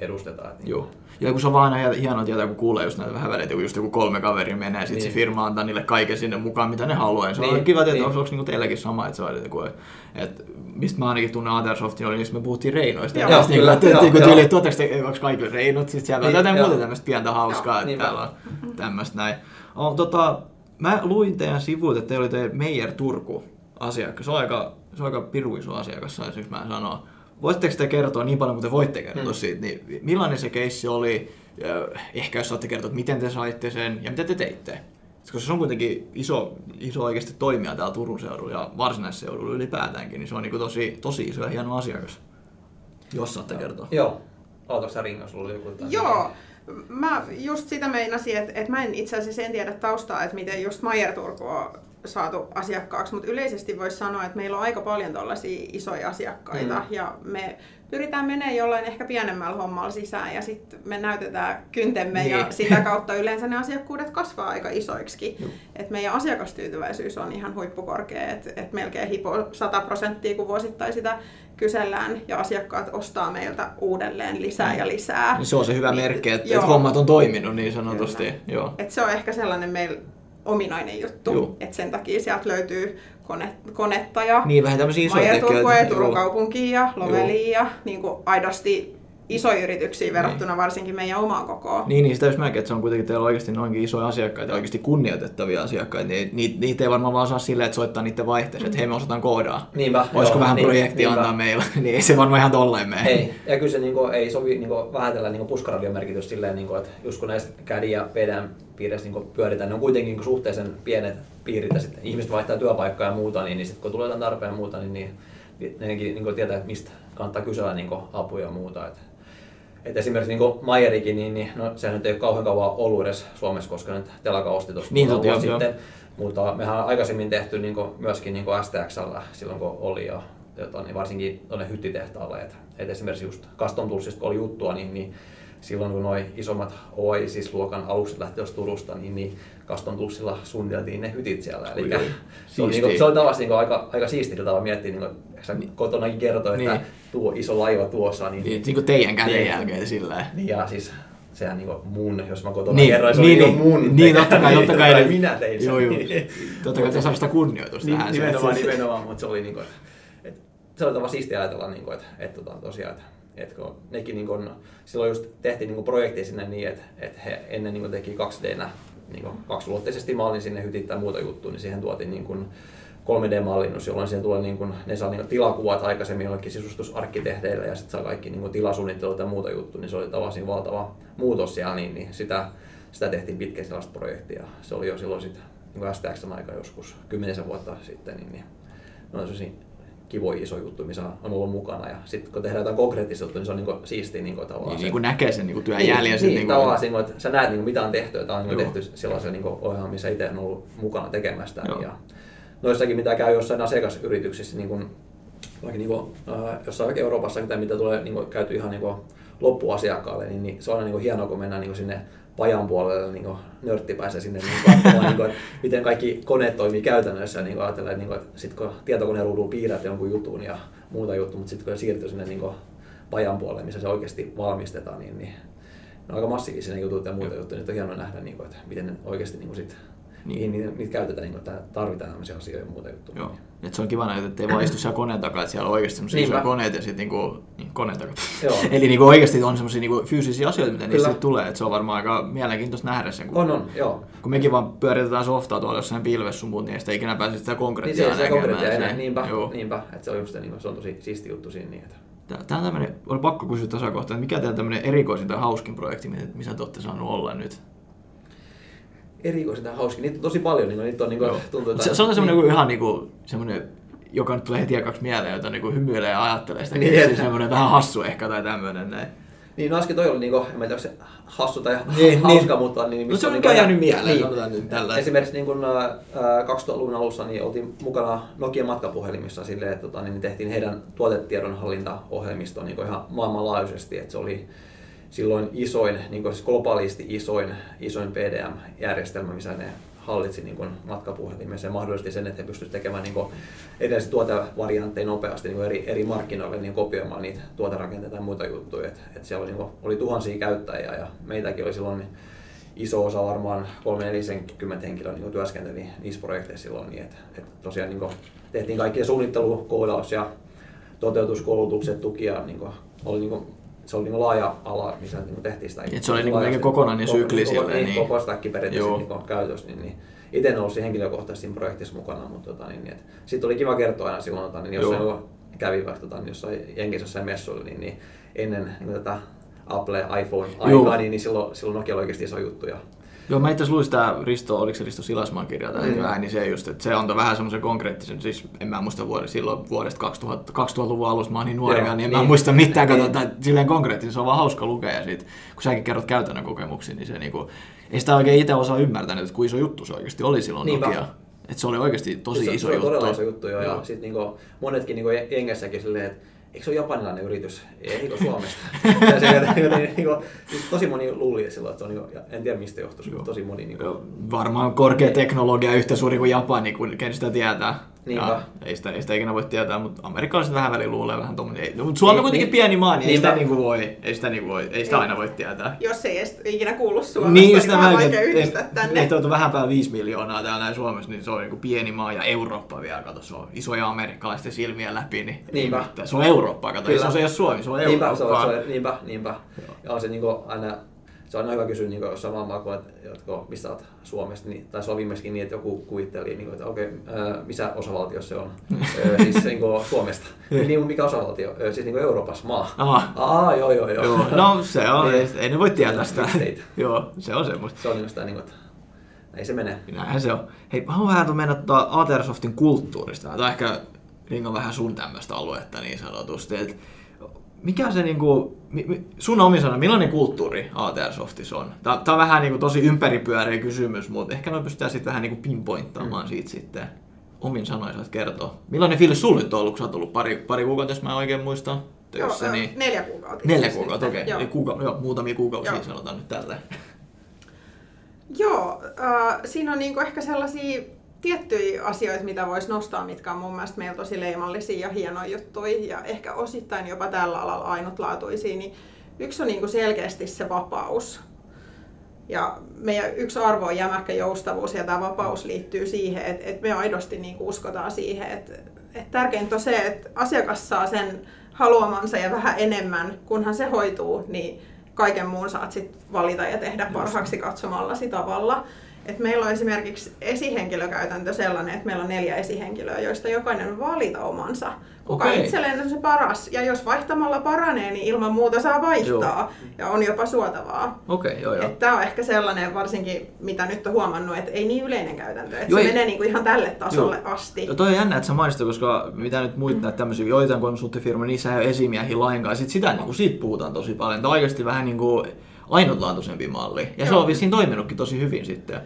edustetaan. Niin. Joo. Ja kun se on vaan aina hienoa tietää, kun kuulee just näitä vähän väleitä, kun just joku kolme kaveri menee, sitten niin. se firma antaa niille kaiken sinne mukaan, mitä ne haluaa. Se niin. on kiva tietää, niin. onko, onko niin teilläkin sama, että se on, että, kun, että mistä mä ainakin tunnen Atersoftin, oli, niin me puhuttiin Reinoista. Joo, ja kyllä, niin, joo, niin. Tyyli, tuotteko te onko kaikille Reinot, sitten siellä niin, jotain muuta tämmöistä pientä hauskaa, joo, että niin täällä on tämmöistä näin. Oh, tota, mä luin teidän sivuilta, että te olitte Meijer Turku asiakas. Se on aika, se on aika piru iso asiakas, saisinko mä sanoa. Voisitteko te kertoa niin paljon kuin te voitte kertoa hmm. siitä, niin millainen se keissi oli? Ehkä jos saatte kertoa, että miten te saitte sen ja mitä te teitte? Koska se on kuitenkin iso, iso oikeasti toimija täällä Turun seudulla ja varsinaisseudulla ylipäätäänkin, niin se on niin tosi, tosi iso ja hieno asiakas. Jos saatte kertoa. Joo. Oletko sä Ringa, sulla oli joku Joo. Mä just sitä meinasin, että, että mä en itse asiassa en tiedä taustaa, että miten just Mayer Turku on saatu asiakkaaksi, mutta yleisesti voisi sanoa, että meillä on aika paljon tällaisia isoja asiakkaita mm. ja me pyritään menemään jollain ehkä pienemmällä hommalla sisään ja sitten me näytetään kyntemme niin. ja sitä kautta yleensä ne asiakkuudet kasvaa aika isoiksi. Mm. Et meidän asiakastyytyväisyys on ihan huippukorkea, että et melkein hipo 100 prosenttia, kun vuosittain sitä kysellään ja asiakkaat ostaa meiltä uudelleen lisää ja lisää. Niin se on se hyvä niin, merkki, että, et hommat on toiminut niin sanotusti. Joo. Et se on ehkä sellainen meillä ominainen juttu. Et sen takia sieltä löytyy kone, konetta ja niin, vähän ja Turun kaupunkiin ja Loveliin ja niin kuin aidosti isoja yrityksiä verrattuna niin. varsinkin meidän omaan kokoon. Niin, niin sitä jos mäkin, että se on kuitenkin teillä oikeasti noinkin isoja asiakkaita, oikeasti kunnioitettavia asiakkaita, niin niitä, niitä ei varmaan vaan saa silleen, että soittaa niiden vaihteessa, että hei me osataan koodaa. Niinpä, Olisiko joo, vähän niin, projekti niinpä. antaa meillä, niin ei se varmaan ihan tolleen mene. Ei, ja kyllä se niin kuin, ei sovi niin kuin, vähätellä niin puskaradion merkitys silleen, niin kuin, että just kun näistä CAD ja PDM piirissä niin pyöritään, ne on kuitenkin niin suhteellisen pienet piirit ja sitten ihmiset vaihtaa työpaikkaa ja muuta, niin, niin sitten kun tulee jotain tarpeen ja muuta, niin, niin nekin niin tietää, että mistä kannattaa kysellä niin apuja ja muuta. Että Et esimerkiksi niin Mayerikin, niin, niin no, sehän nyt ei ole kauhean kauan ollut edes Suomessa, koska nyt Telaka osti tuossa Niin, totta, joo, sitten. Mutta mehän on aikaisemmin tehty niin kuin, myöskin niin kuin STXllä silloin, kun oli ja jota, niin varsinkin tuonne hyttitehtaalle. Et, et esimerkiksi just Custom Toolsista, kun oli juttua, niin, niin silloin kun noin isommat Oasis-luokan alukset lähti Turusta, niin, niin Custom Toolsilla suunniteltiin ne hytit siellä. Eli se, oli, niin se oli tavallaan niin aika, aika siistiä tapa miettiä, niin kuin, sä kotonakin kertoi, että Niin. tuo iso laiva tuossa, niin, Niin, niin kuin teidän käden Niin. jälkeen sillä niin ja siis sehän niinku mun, jos mä kotona Niin, kerroin, se niin, oli niin, mun. niin, totta kai, totta kai. Niin- minä tein sen. Joo, joo. Totta kai saa sitä kunnioitusta Niin, tähän. nimenomaan, Se- nimenomaan, mutta se oli niinku, että, että se oli tavallaan siistiä ajatella, niinku, että, että tota, tosiaan, että, että kun nekin niinku, on- silloin just tehtiin niinku projekti sinne niin, että, että he ennen niinku teki 2D-nä niinku, kaksiulotteisesti mallin sinne hytit tai muuta juttua, niin siihen tuotiin niinku 3D-mallinnus, jolloin siihen tulee niin kuin, ne saa niin kuin tilakuvat aikaisemmin jollekin sisustusarkkitehteille ja sitten saa kaikki niin kuin tilasuunnittelut ja muuta juttu, niin se oli tavallaan valtava muutos siellä, niin, niin sitä, sitä tehtiin pitkä sellaista projektia. Se oli jo silloin sitten niin kuin STXn aika joskus kymmenisen vuotta sitten, niin, niin ne on kivoja iso juttu, missä on ollut mukana. Ja sitten kun tehdään jotain konkreettista juttua, niin se on niin kuin siistiä niin kuin tavallaan Niin, se- niin kuin näkee sen niin kuin työn niin, jäljen. niin, niin, niin kuin- tavallaan siinä, että sä näet, niin kuin, mitä on tehty, tämä on niin kuin tehty sellaisen niin ohjelman, missä itse on ollut mukana tekemästä. Joo. Ja noissakin, mitä käy jossain asiakasyrityksissä, niin kuin, vaikka niin kuin, äh, jossain vaikka Euroopassa, tai mitä tulee niin kuin, käyty ihan niin kuin, loppuasiakkaalle, niin, niin se on aina niin kuin, hienoa, kun mennään niin kuin, sinne pajan puolelle niin nörttipäissä sinne niin katsomaan, niin kuin, että miten kaikki koneet toimii käytännössä. Niin kuin, ajatellen, niin kuin, että sit kun tietokoneen ruudulla piirrät jonkun jutun ja muuta juttu, mutta sitten kun se siirtyy sinne niin kuin, pajan puolelle, missä se oikeasti valmistetaan, niin, niin ne on aika massiivisia ne jutut ja muuta juttuja. Nyt on hienoa nähdä, niin kuin, että miten ne oikeasti niin kuin, sit, Niin. niin. niitä, niitä käytetään, niin kuin, että tarvitaan tämmöisiä asioita ja muuta juttuja. Joo. Et se on kiva näitä, että ei vaan istu siellä koneen takaa, että siellä on oikeasti semmoisia isoja koneita ja sitten niinku, niin, koneen takaa. Joo. Eli niinku oikeasti on semmoisia niinku fyysisiä asioita, mitä niistä Kyllä. tulee. Et se on varmaan aika mielenkiintoista nähdä sen. Kun, On, on, joo. kun mekin vaan pyöritetään softaa tuolla jossain pilvessä sun muut, niin ei sitä ikinä pääse sitä Niin konkreettia se, se konkreettia enää, niinpä, Joo. niinpä, että se on just niin kuin, se on tosi siisti juttu siinä. Niin, että. Tää on tämmönen, oli pakko kysyä tässä kohtaa, että mikä teidän tämmönen erikoisin tai hauskin projekti, mitä, missä te olette saanut olla nyt? Erikoisin tai hauski, niitä on tosi paljon, niin kuin, niitä on niin kuin, tuntuu, että... Se, se on semmoinen niin. ihan niinku, semmoinen, joka nyt tulee heti ekaksi mieleen, jota niinku hymyilee ja ajattelee sitä. Niin, Niin, että- semmoinen vähän hassu ehkä tai tämmöinen näin. Niin, no äsken toi oli, niin kuin, en mä tiedä, onko se hassu tai Niin, hauska, niin. mutta... Niin, No se on niin mikä kuin- jäänyt mieleen, sanotaan nyt tällä. Esimerkiksi niin kun, ää, 2000-luvun alussa niin oltiin mukana Nokian matkapuhelimissa silleen, että tota, niin tehtiin heidän tuotetiedonhallintaohjelmisto niin ihan maailmanlaajuisesti. Että se oli silloin isoin, niin siis globaalisti isoin, isoin PDM-järjestelmä, missä ne hallitsi niin kuin matkapuhelimessa ja mahdollisti sen, että he pystyisivät tekemään niin erilaisia tuotevariantteja nopeasti niin eri, eri markkinoille niin kopioimaan niitä tuoterakenteita ja muita juttuja. Et, et siellä oli, niin kuin, oli tuhansia käyttäjiä ja meitäkin oli silloin iso osa varmaan 340 henkilöä niin työskenteli niissä projekteissa silloin, niin että, että tosiaan niin tehtiin kaikkia suunnittelu, koodaus ja toteutuskoulutukset, tukia, niin kuin, oli niin kuin, se oli niin kuin laaja ala, missä niin tehtiin sitä. Et se oli niin melkein kokonainen Koko- sykli koko, silleen, niin, niin- koko stack periaatteessa niin käytössä, niin, niin itse en ollut siinä henkilökohtaisesti siinä projektissa mukana, mutta tota, niin, niin, sitten oli kiva kertoa aina silloin, tota, niin, jos kävi vaikka tota, niin jossain Jenkissä jossain messuilla, niin, niin ennen niin tätä Apple, iPhone aikaa, niin, niin silloin, silloin Nokia oli oikeasti iso juttu. Ja, Joo, mä itse asiassa luin sitä Risto, oliko se Risto Silasmaan kirjaa tai Mm. vähän, niin se just, että se antoi vähän semmoisen konkreettisen, siis en mä muista vuodesta, silloin vuodesta 2000, 2000-luvun alussa, mä oon niin nuori Joo, vielä, niin en niin. mä muista mitään, Niin. katsotaan, silleen konkreettisen, se on vaan hauska lukea ja sit, kun säkin kerrot käytännön kokemuksia, niin se niinku, ei sitä oikein itse osaa ymmärtänyt, että kuinka iso juttu se oikeasti oli silloin Niinpä. Nokia. Että se oli oikeasti tosi se, iso se juttu. on todella iso juttu jo, ja Joo. sitten niinku, monetkin niinku Jengessäkin silleen, että eikö se ole japanilainen yritys, eikö Suomesta? ja se, joten, niinku, siis tosi moni luuli silloin, että se on, ja en tiedä mistä johtuu, Joo. tosi moni niinku, Joo, Varmaan korkea teknologia yhtä suuri kuin Japani, kun ken sitä tietää. Niinpä. Ja ei, sitä, ei sitä ikinä voi tietää, mutta amerikkalaiset vähän väliin luulee vähän tommonen. Ei, no, mutta Suomi on Niin, kuitenkin niin. pieni maa, niin ei sitä, niinku voi, ei sitä, niinku voi, ei sitä Ei. aina voi tietää. Jos ei edes ikinä kuulu Suomesta, Niin, niin, niin vähän tämä, vaikea että yhdistää tänne. että on vähän päällä 5 miljoonaa täällä näin Suomessa, niin se on niinku pieni maa ja Eurooppa vielä, kato, se on isoja amerikkalaisten silmiä läpi, niin ei Niinpä. mitään. se on Eurooppa, kato, Kyllä. se on se ei ole Suomi, se on Niinpä, se on, Eurooppa. se on, niinpä, niinpä. Ja on se niinku aina, se on aina hyvä kysyä jossain maailmaa, kun, että jotka, mistä olet Suomesta, niin, tai se on viimeiskin niin, että joku kuvitteli, niinku, että okei, okay, missä osavaltiossa se on, Ö, siis niinku Suomesta. niin, mikä osavaltio? Ö, siis niinku Euroopassa maa. Aha. Aa, joo, joo, joo. Joo, no se on, Niin. ei, ei ne voi tietää sitä. Joo, se on semmoista. Se on niinku sitä, niinku, että näin se menee. Näinhän se on. Hei, haluan vähän mennä tuota Atersoftin kulttuurista. On ehkä Ringo vähän sun tämmöistä aluetta niin sanotusti. Et mikä se niinku, mi- mi- sun omin sana, millainen kulttuuri ATR Softissa on? Tää, tää on vähän niinku tosi ympäripyöreä kysymys, mutta ehkä me pystytään sitten vähän niinku pinpointtaamaan mm. siitä sitten. Omin sanoin saat kertoa. Millainen fiilis sulla nyt on ollut, kun sä oot ollut pari, pari kuukautta, jos mä oikein muistan? Töissä, Joo, niin... neljä kuukautta. Neljä kuukautta, okei. Okay. Joo. Kuuka, joo, muutamia kuukausia Joo. sanotaan nyt tälleen. Joo, äh, siinä on niinku ehkä sellaisia tiettyjä asioita, mitä voisi nostaa, mitkä on mun mielestä meillä tosi leimallisia ja hienoja juttuja ja ehkä osittain jopa tällä alalla ainutlaatuisia, niin yksi on niinku selkeästi se vapaus. Ja meidän yksi arvo on jämäkkä joustavuus ja tämä vapaus liittyy siihen, että, että me aidosti niinku uskotaan siihen, että, että tärkeintä on se, että asiakas saa sen haluamansa ja vähän enemmän, kunhan se hoituu, niin kaiken muun saat sit valita ja tehdä parhaaksi katsomallasi tavalla. Et meillä on esimerkiksi esihenkilökäytäntö sellainen, että meillä on neljä esihenkilöä, joista jokainen valita omansa. Kuka Okei. itselleen on se paras. Ja jos vaihtamalla paranee, niin ilman muuta saa vaihtaa. Ja on jopa suotavaa. Okay, joo joo. Tämä on ehkä sellainen varsinkin, mitä nyt on huomannut, että ei niin yleinen käytäntö. Että Joo, se ei- menee niinku ihan tälle tasolle Joo. asti. Ja toi on jännä, että sä mainitsit, koska mitä nyt muita näitä tämmöisiä, joitain konsulttifirmoja, niissä ei ole esimiehiä lainkaan. Sitten sitä niin kuin, siitä puhutaan tosi paljon. Tämä on oikeasti vähän niin kuin ainutlaatuisempi malli. Ja se Joo. on vissiin toiminutkin tosi hyvin sitten.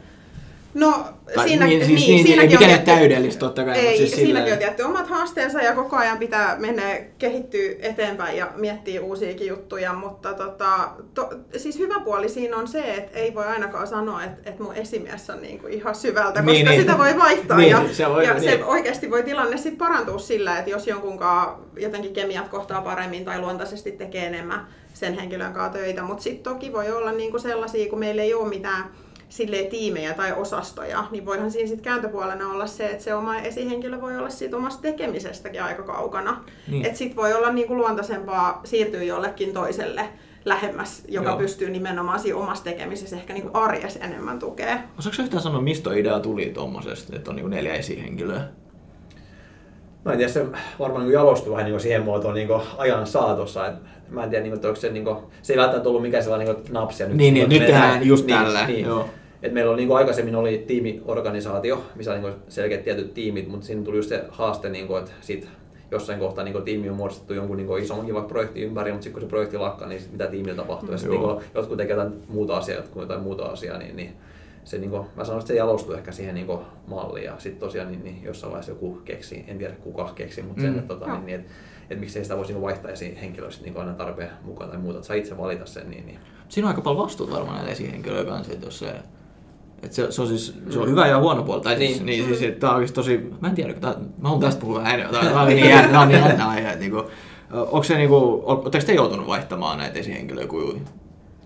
No, Tai siinä, niin, siis niin, ei siinäkin mikään on nyt täydellistä totta kai, ei, mutta siis siinäkin silleen- on tietty omat haasteensa ja koko ajan pitää mennä kehittyä eteenpäin ja miettiä uusiakin juttuja, mutta tota, to, siis hyvä puoli siinä on se, että ei voi ainakaan sanoa, että, että mun esimies on niinku ihan syvältä, koska Niin, niin. sitä voi vaihtaa Niin, ja, se voi- ja niin. se oikeasti voi tilanne sitten parantua sillä, että jos jonkunkaan jotenkin kemiat kohtaa paremmin tai luontaisesti tekee enemmän sen henkilön kanssa töitä, mutta sitten toki voi olla niinku sellaisia, kun meillä ei ole mitään silleen tiimejä tai osastoja, niin voihan siinä sitten kääntöpuolena olla se, että se oma esihenkilö voi olla siitä omasta tekemisestäkin aika kaukana. Niin. Niin. Että sitten voi olla niinku luontaisempaa siirtyä jollekin toiselle lähemmäs, joka Joo. Pystyy nimenomaan siinä omassa tekemisessä ehkä niinku arjessa enemmän tukea. Osaatko yhtään sanoa, mistä idea tuli tuommoisesta, että on niin neljä esihenkilöä? Mä en tiedä, se varmaan niin jalostui vähän niin siihen muotoon niin ajan saatossa. Et mä en tiedä, niin kuin, että onko se, niin kuin, se ei välttämättä ollut mikään sellainen niin kuin, napsia. Niin, niin, kun nyt tehdään tehdään- just niin, tällä, Niin. joo. Et meillä oli, niin kuin aikaisemmin oli tiimiorganisaatio, missä oli niin selkeät tietyt tiimit, mutta siinä tuli just se haaste, niin kuin, että sit jossain kohtaa niin kuin, tiimi on muodostettu jonkun niin isommankin vaikka projekti ympäri, mutta sitten kun se projekti lakkaa, niin mitä tiimillä tapahtuu. Ja sitten Joo. niin kuin, jotkut tekevät jotain muuta asiaa, jotkut jotain muuta asiaa, niin, niin se, niin kuin, mä sanoin, että se jalostui ehkä siihen niin kuin, malliin ja sitten tosiaan niin, niin, jossain vaiheessa joku keksi, en tiedä kuka keksi, mutta sen, Mm. että, tota, niin, niin, että, että miksei sitä voisi niin vaihtaa esiin henkilöistä niin aina tarpeen mukaan tai muuta, että saa itse valita sen. Niin, niin. Siinä on aika paljon vastuuta varmaan näillä esihenkilöillä kanssa, että jos se, että se, se, on siis, se on hyvä ja huono puoli. Tai siis, Niin. niin, siis, että tämä on tosi, mä en tiedä, tää, mä haluan tästä puhua vähän enemmän. Tämä on niin jännä, on niin jännä aihe. Että niinku, onko se niinku, oletteko te joutunut vaihtamaan näitä esihenkilöitä kuin,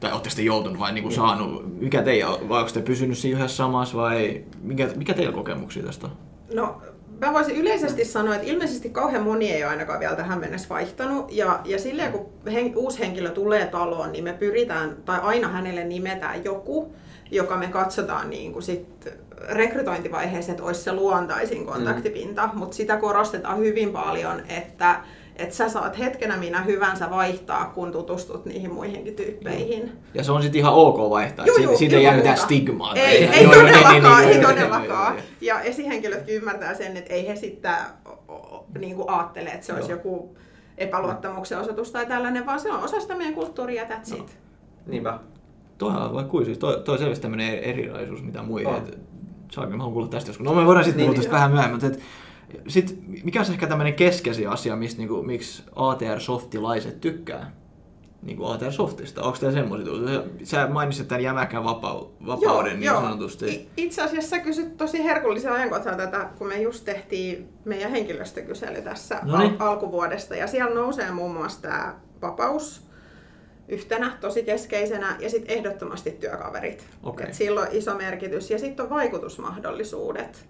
tai oletteko te joutunut vai niinku saanut, mikä teidän, vai onko te pysynyt siinä yhdessä samassa vai mikä, mikä teillä kokemuksia tästä? No, mä voisin yleisesti sanoa, että ilmeisesti kauhean moni ei ole ainakaan vielä tähän mennessä vaihtanut. Ja, ja silleen kun hen, uusi henkilö tulee taloon, niin me pyritään, tai aina hänelle nimetään joku, joka me katsotaan niin kuin sit rekrytointivaiheessa, että olisi se luontaisin kontaktipinta. Mm. Mutta sitä korostetaan hyvin paljon, että että sä saat hetkenä minä hyvänsä vaihtaa, kun tutustut niihin muihinkin tyyppeihin. Ja se on sitten ihan ok vaihtaa, että siitä ei jää mitään stigmaa. Ei, ei niin, todellakaan, ei todellakaan. Ja esihenkilötkin ymmärtää sen, että ei he sitten niin ajattele, että se olisi joku epäluottamuksen osoitus tai tällainen, vaan se on osa sitä meidän kulttuuria, that's it. Niinpä. Toi on vaikka kuin, siis toi, toi on selvästi tämmöinen erilaisuus mitä muihin. On. Et, saanko, mä haluan kuulla tästä joskus. No me voidaan sitten Niin, puhua tästä joo. vähän myöhemmin, mutta et, sit, mikä on ehkä tämmöinen keskeisin asia, mistä, niinku, miksi ATR-softilaiset tykkää niinku ATR-softista? Onko tämä semmoisia tullut? Sä mainitsit tämän jämäkän vapau- vapauden niin sanotusti. I- Itse asiassa sä kysyt tosi herkullisen ajankohtaa tätä, kun me just tehtiin meidän henkilöstökysely tässä Noniin. al- alkuvuodesta. Ja siellä nousee muun muassa tämä vapaus yhtenä tosi keskeisenä ja sitten ehdottomasti työkaverit. Okei. Et sillä on iso merkitys. Ja sitten on vaikutusmahdollisuudet.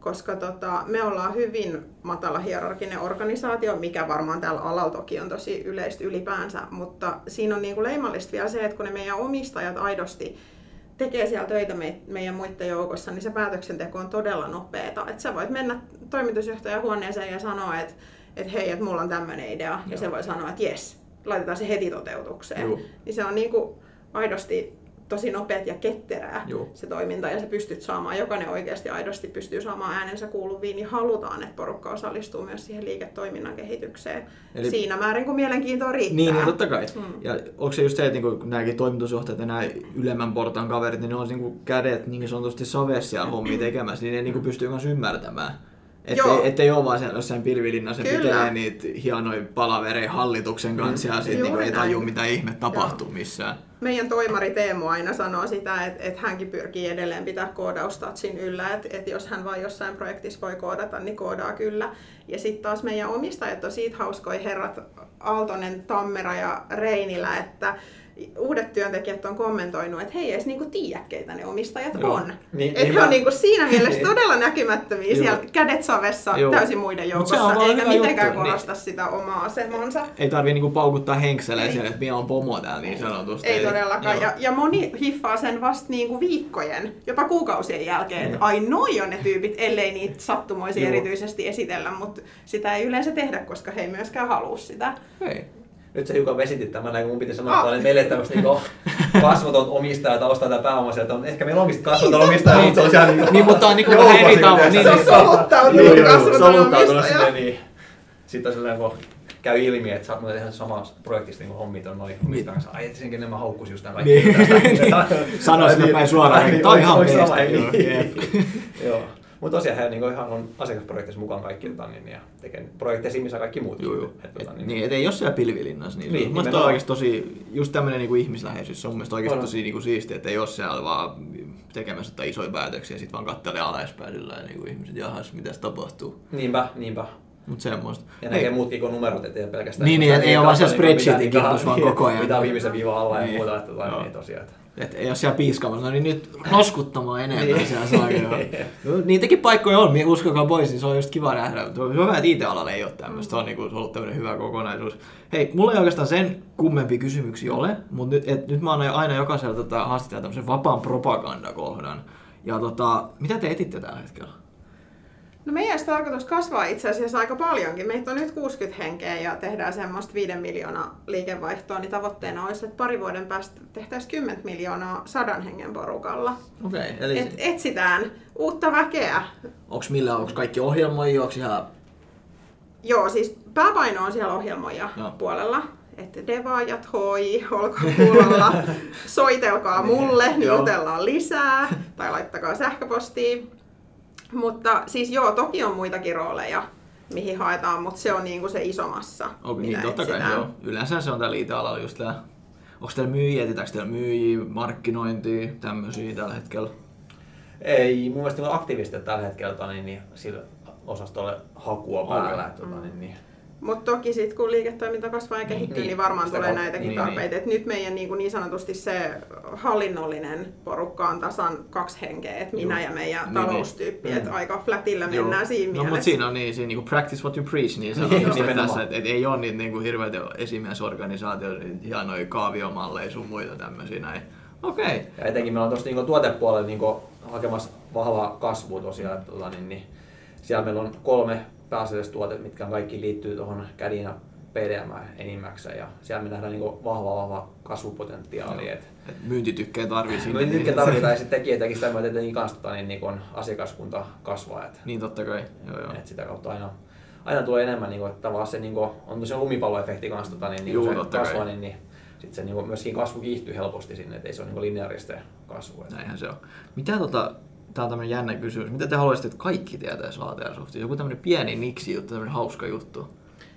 Koska tota, me ollaan hyvin matala hierarkinen organisaatio, mikä varmaan tällä alalla toki on tosi yleistä ylipäänsä, mutta siinä on niinku leimallista vielä se, että kun ne meidän omistajat aidosti tekee siellä töitä me, meidän muiden joukossa, niin se päätöksenteko on todella nopeeta. Että sä voit mennä toimitusjohtajan huoneeseen ja sanoa, että et hei, että mulla on tämmöinen idea, ja Joo. se voi sanoa, että jes, laitetaan se heti toteutukseen. Joo. Niin se on niinku aidosti tosi nopeat ja ketterää Joo. se toiminta ja sä pystyt saamaan, jokainen oikeasti aidosti pystyy saamaan äänensä kuuluviin, niin halutaan, että porukka osallistuu myös siihen liiketoiminnan kehitykseen Eli- siinä määrin, kun mielenkiintoa riittää. Niin, niin totta kai. Mm. Ja onko se just se, että niinku, nämäkin toimitusjohtajat ja nämä ylemmän portaan kaverit, niin ne on niinku kädet niin sanotusti savessa siellä hommia tekemässä, niin ne niinku pystyy myös ymmärtämään. Joo. Ettei, ole vaan siellä jossain pilvilinnassa Kyllä. pitää niitä hienoja palavereja hallituksen kanssa ja sitten niinku ei tajua mitä ihme tapahtuu missään. Meidän toimari Teemu aina sanoo sitä, että, että hänkin pyrkii edelleen pitää koodaustatsin yllä, että, että jos hän vain jossain projektissa voi koodata, niin koodaa kyllä. Ja sitten taas meidän omistajat on siitä hauskoja herrat Aaltonen, Tammera ja Reinilä, että uudet työntekijät on kommentoinut, että he ei edes niinku tiedä, keitä ne omistajat Joo. on. Niin, että he niinpä. on niinku siinä mielessä Niin. todella näkymättömiä Joo. siellä kädet savessa Joo. täysin muiden joukossa, eikä mitenkään juttu, niin. korosta sitä omaa asemansa. Ei tarvii niinku paukuttaa henkseleen Ei. siellä, että minä on pomo täällä niin sanotusti. Ei Eli- todellakaan. joo. Ja, ja moni hiffaa sen vasta niinku viikkojen, jopa kuukausien jälkeen, että ai noi on ne tyypit, ellei niitä sattumoisia Joo. erityisesti esitellä, mutta sitä ei yleensä tehdä, koska he ei myöskään halua sitä. Ei. Nyt se hiukan vesitit tämän, näin kun mun piti sanoa, Ah. että meille tämmöistä niinku kasvoton omistaja tai ostaa tätä pääomaa sieltä, on ehkä meillä onkin sit kasvoton Niin, omistaja, mutta se on siellä niinku Niin, mutta on niinku vähän eri kun tavoin, niin, Se on niin. soluttautunut joo, kasvoton omistaja. niin. Sitten on silleen, kun käy ilmi, että sä oot muuten tehnyt samassa projektissa niin hommit on noin omistajan kanssa. Ai, et senkin nämä haukkus just nämä Niin. Sanoisin, että päin suoraan, Niin, että toi on ihan sama, meistä, niin. Joo. Mutta tosiaan he niinku ihan on asiakasprojektissa mukaan kaikki tota, niin, ja tekee projekteissa missä kaikki muut. Joo, joo. Et, tota, Et, niin, et ei ole siellä pilvilinnassa. Niin, Niin, niin, nimenomaan. on oikeasti tosi, just tämmöinen niinku ihmisläheisyys, se on mielestäni oikeasti tosi niinku siistiä, että ei ole siellä vaan tekemässä jotain isoja päätöksiä ja sitten vaan kattelee alaspäin sillä ja niinku ihmiset, jahas, mitä tapahtuu. Niinpä, niinpä. Mut semmoista. Ja näkee muutkin kuin numerot, ettei pelkästään... Niin, niin, ei ole vaan siellä spreadsheetin kimpussa vaan koko ajan. Mitä viimeisen viiva alla ja Niin. muuta, että tota, niin tosiaan. Että- ole siellä piiskaamassa, no niin nyt noskuttamaan enemmän Niin. siellä saa joo. Niitäkin paikkoja on, mi- uskokaa pois, niin se on just kiva nähdä. Mutta on hyvä, että IT-alalla ei ole tämmöistä, se on, niinku, se on ollut tämmöinen hyvä kokonaisuus. Hei, mulla ei oikeastaan sen kummempia kysymyksiä ole, mutta nyt, et, nyt mä annan aina jokaisella tota, haastattelijalla tämmöisen vapaan propagandakohdan. Ja tota, mitä te etitte tällä hetkellä? No meidän tarkoitus kasvaa itse asiassa aika paljonkin. Meitä on nyt 60 henkeä ja tehdään semmoista 5 miljoonaa liikevaihtoa, niin tavoitteena olisi, että pari vuoden päästä tehtäisiin 10 miljoonaa sadan hengen porukalla. Okei, okay, eli Et etsitään uutta väkeä. onko millä, onko kaikki ohjelmoijia, onko ihan... Joo, siis pääpaino on siellä ohjelmoja Joo. puolella. Että devaajat, hoi, olkaa kuulolla, soitelkaa mulle, niin jutellaan lisää, tai laittakaa sähköpostiin. Mutta siis joo, toki on muitakin rooleja, mihin haetaan, mutta se on niinku se iso massa. Onko niin, mitä totta kai, joo. Yleensä se on täällä IT-alalla just tää. Onko teillä myyjiä, etsitäänkö teillä myyjiä, markkinointia, tämmöisiä tällä hetkellä? Ei, mun mielestä niin aktiivisesti tällä hetkellä tota, niin, niin, sillä osastolle hakua päällä. että Tota, niin, niin. Mutta toki sitten kun liiketoiminta kasvaa ja kehittyy, niin, Niin, varmaan tulee kautta. näitäkin Niin, tarpeita. Et nyt meidän niin, niin sanotusti se hallinnollinen porukka on tasan kaksi henkeä, että minä ja meidän Niin, taloustyyppi, niin. että aika flatilla Joo. mennään siinä No mielessä. mutta siinä on niin, siinä niinku practice what you preach, niin Niin, sanotusti nimenomaan. tässä, että et ei ole niitä niinku hirveitä esimiesorganisaatioita, niitä hienoja kaaviomalleja sun muita tämmöisiä näin. Okei. Okay. Ja etenkin meillä on tuossa niin tuotepuolella niin hakemassa vahvaa kasvua tosiaan. Että, tota, niin, niin, siellä meillä on kolme pääasiallista tuotetta, mitkä kaikki liittyy tuohon kädin ja PDM enimmäkseen. Ja siellä me nähdään niin vahva, vahva kasvupotentiaali. Et, Et myyntitykkejä tarvii sinne. Nyt tarvitaan ja sitten tekijöitäkin sitä että niin kanssa tota, niin, niin kun asiakaskunta kasvaa. Et, Niin totta kai, joo joo. et sitä kautta aina, aina tulee enemmän, niin kuin, että tavallaan se niin kuin, on tosiaan lumipalloefekti kanssa, tota, niin, niin Juu, se totta kai. kasvaa, niin, niin sitten se niin kuin, myöskin kasvu kiihtyy helposti sinne, että ei se ole niin lineaarista kasvua. Näinhän se on. Mitä tota, tää on tämmönen jännä kysymys. Mitä te haluaisitte, että kaikki tietäisi ATR-softista? Joku tämmönen pieni niksi juttu, tämmönen hauska juttu.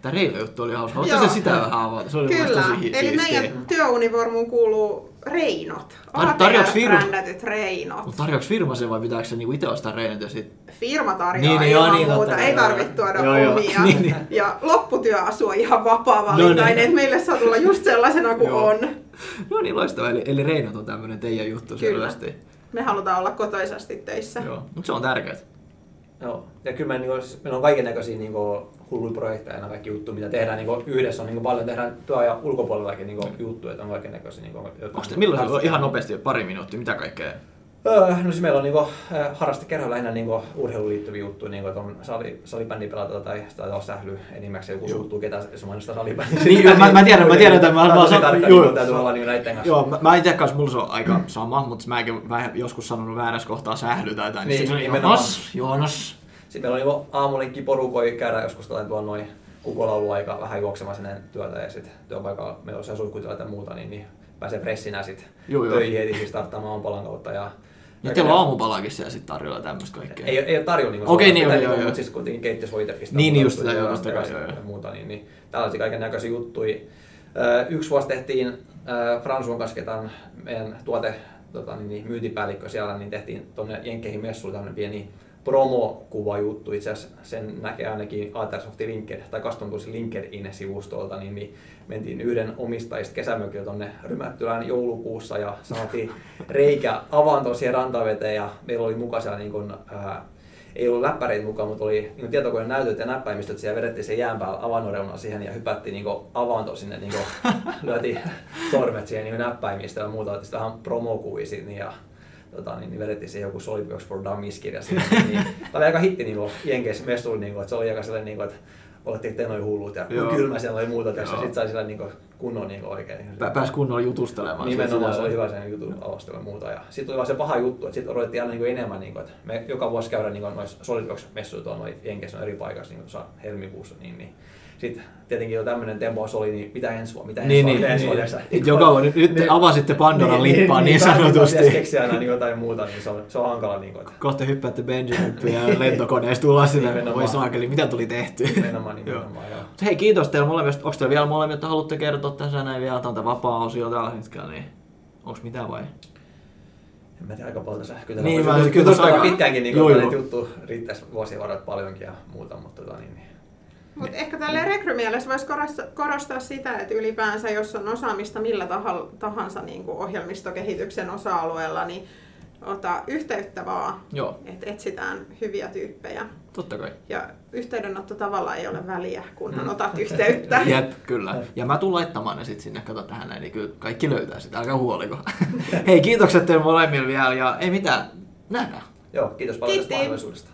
Tää Reino juttu oli hauska. Joo. se sitä vähän avata? Se oli Kyllä, tosi eli siistiä. meidän työunivormuun kuuluu reinot. Tar- tarjoaks firma- reinot. Mutta tarjoaks firma sen vai pitääkö se niinku itse ostaa Reinot ja sit... Firma tarjoaa Niin, niin, niin, joo, ilman niin, muuta, ei tarvitse tuoda Joo, joo, omia. niin, niin. Ja lopputyöasu on ihan vapaa No valintainen, niin. että meille saa tulla just sellaisena kuin on. No niin, loistava. Eli, eli Reinot on tämmönen teidän juttu Kyllä. selvästi. Me halutaan olla kotoisasti töissä. Joo, mutta se on tärkeää. Joo. Ja kyllä me, niin kuin, siis meillä on kaiken näköisiä niin hulluja projekteja ja kaikki juttuja, mitä tehdään niin kuin, yhdessä. On niin kuin, paljon tehdään työajan ulkopuolellakin niin kuin, juttuja, että on kaiken näköisiä. Niin kuin, Onko te, milloin ihan nopeasti, pari minuuttia, mitä kaikkea? Öö, no siis meillä on niinku, äh, harrastekerho lähinnä niinku urheiluun liittyviä juttuja, niinku, että on sali, salibändi pelata tai taitaa olla sähly enimmäkseen, joku suuttuu ketä se mainostaa salibändiä. Niin, mä- mä tiedän, mä tiedän, että mä- mä- Mä tosi mä- tarkka, joo. niinku, täytyy olla niinku näitten kanssa. Joo, mä, mä itse kanssa mulla se on aika sama, mutta mäkin vähän joskus sanonut väärässä kohtaa sähly tai jotain. Niin, sit se on nimenomaan. Joonas, Joonas. Sitten meillä on niinku aamulinkki porukoi käydä joskus tällainen tuolla noin kukolauluaika vähän juoksemaan sinne työtä ja sitten työpaikalla meillä on siellä suihkutila tai muuta, niin, niin pääsee pressinä sitten töihin heti siis starttaamaan aamupalan kautta. Ja, Ja teillä on aamupalakin siellä sitten tarjolla tämmöistä kaikkea. Ei, ei ole tarjolla niin Okei, niin, joo, joo, joo. mutta siis kuitenkin keittiössä voi itse pistää. Niin, niin, just sitä, joo, totta kai, joo, joo. muuta, niin, niin tällaisia kaiken näköisiä juttuja. Yksi vuosi tehtiin ö, Fransuon kanssa, ketä on meidän tuote tota, niin, niin, myyntipäällikkö siellä, niin tehtiin tuonne Jenkkeihin messuun tämmöinen pieni promokuva juttu. Itse asiassa sen näkee ainakin Aethersoftin LinkedIn tai Custom Tools LinkedIn-sivustolta, niin, niin mentiin yhden omistajista kesämökillä tuonne Rymättylään joulukuussa ja saatiin reikä avanto siihen rantaveteen ja meillä oli mukaan siellä niin kuin, ää, ei ollut läppäreitä mukaan, mutta oli niin tietokoneen näytöt ja näppäimistöt siellä vedettiin sen jään päällä siihen ja hypättiin niin avanto sinne, niin lyötiin sormet siihen niin näppäimistöön ja muuta, otettiin vähän promokuvia siitä niin, ja tota, niin, niin vedettiin se joku SolidWorks for Dummies-kirja. Niin, tämä oli aika hitti niin Jenkeissä messuilla, niin kuin, että se oli aika sellainen, niin kuin, että olettiin, että te noin hullut ja Joo. kylmä siellä oli muuta tässä. Sitten sai sillä niin kuin, kunnon niin kuin, oikein. Pä- Pääs kunnolla jutustelemaan. Nimenomaan se oli hyvä sen jutun alastelu ja muuta. Ja sitten tuli vaan se paha juttu, että sitten odotettiin aina niin enemmän, niin kuin, että me joka vuosi käydään niin noissa SolidWorks-messuilla tuolla noin Jenkeissä on eri paikassa niin tuossa helmikuussa. Niin, niin. Sitten tietenkin jo tämmöinen tempo oli, niin mitä ensi vuonna, mitä ensi Niin, vuonna, niin, ensi niin. vuonna. Et joka vuonna- nyt te avasitte Pandoran lippaan niin vähän sanotusti. pitäisi keksiä aina niin jotain muuta, niin se on, se on hankala. Niin kuin, että Kohta hyppäätte Benjamin ja lentokoneesta tulla sinne. Nimenomaan. Voi saakeli, mitä tuli tehty? nimenomaan, nimenomaan. joo. Hei, kiitos teille molemmista. Onko teillä vielä molemmille, että haluatte kertoa tässä näin vielä täältä vapaa-osio tällä hetkellä, niin onko mitään vai? En mä tiedä aika paljon sähköä. Niin, mä- kyllä kyllä tuossa tossa aika aika- pitkäänkin niin Joo, kuin, joo. näitä juttu riittäisi vuosien varrella paljonkin ja muuta, mutta tota, niin, niin. Mutta ehkä tälle rekrymielessä voisi korostaa, sitä, että ylipäänsä jos on osaamista millä taha- tahansa niin kuin ohjelmistokehityksen osa-alueella, niin ota yhteyttä vaan, Joo, että etsitään hyviä tyyppejä. totta kai. Ja yhteydenotto tavalla ei ole väliä, kunhan Mm. otat yhteyttä. Jep, kyllä. Ja mä tulen laittamaan ne sitten sinne, kato tähän näin, niin kyllä kaikki löytää sitä, älkää huoliko. Hei, kiitokset teille molemmille vielä ja ei mitään, nähdään. Joo, kiitos paljon tästä mahdollisuudesta.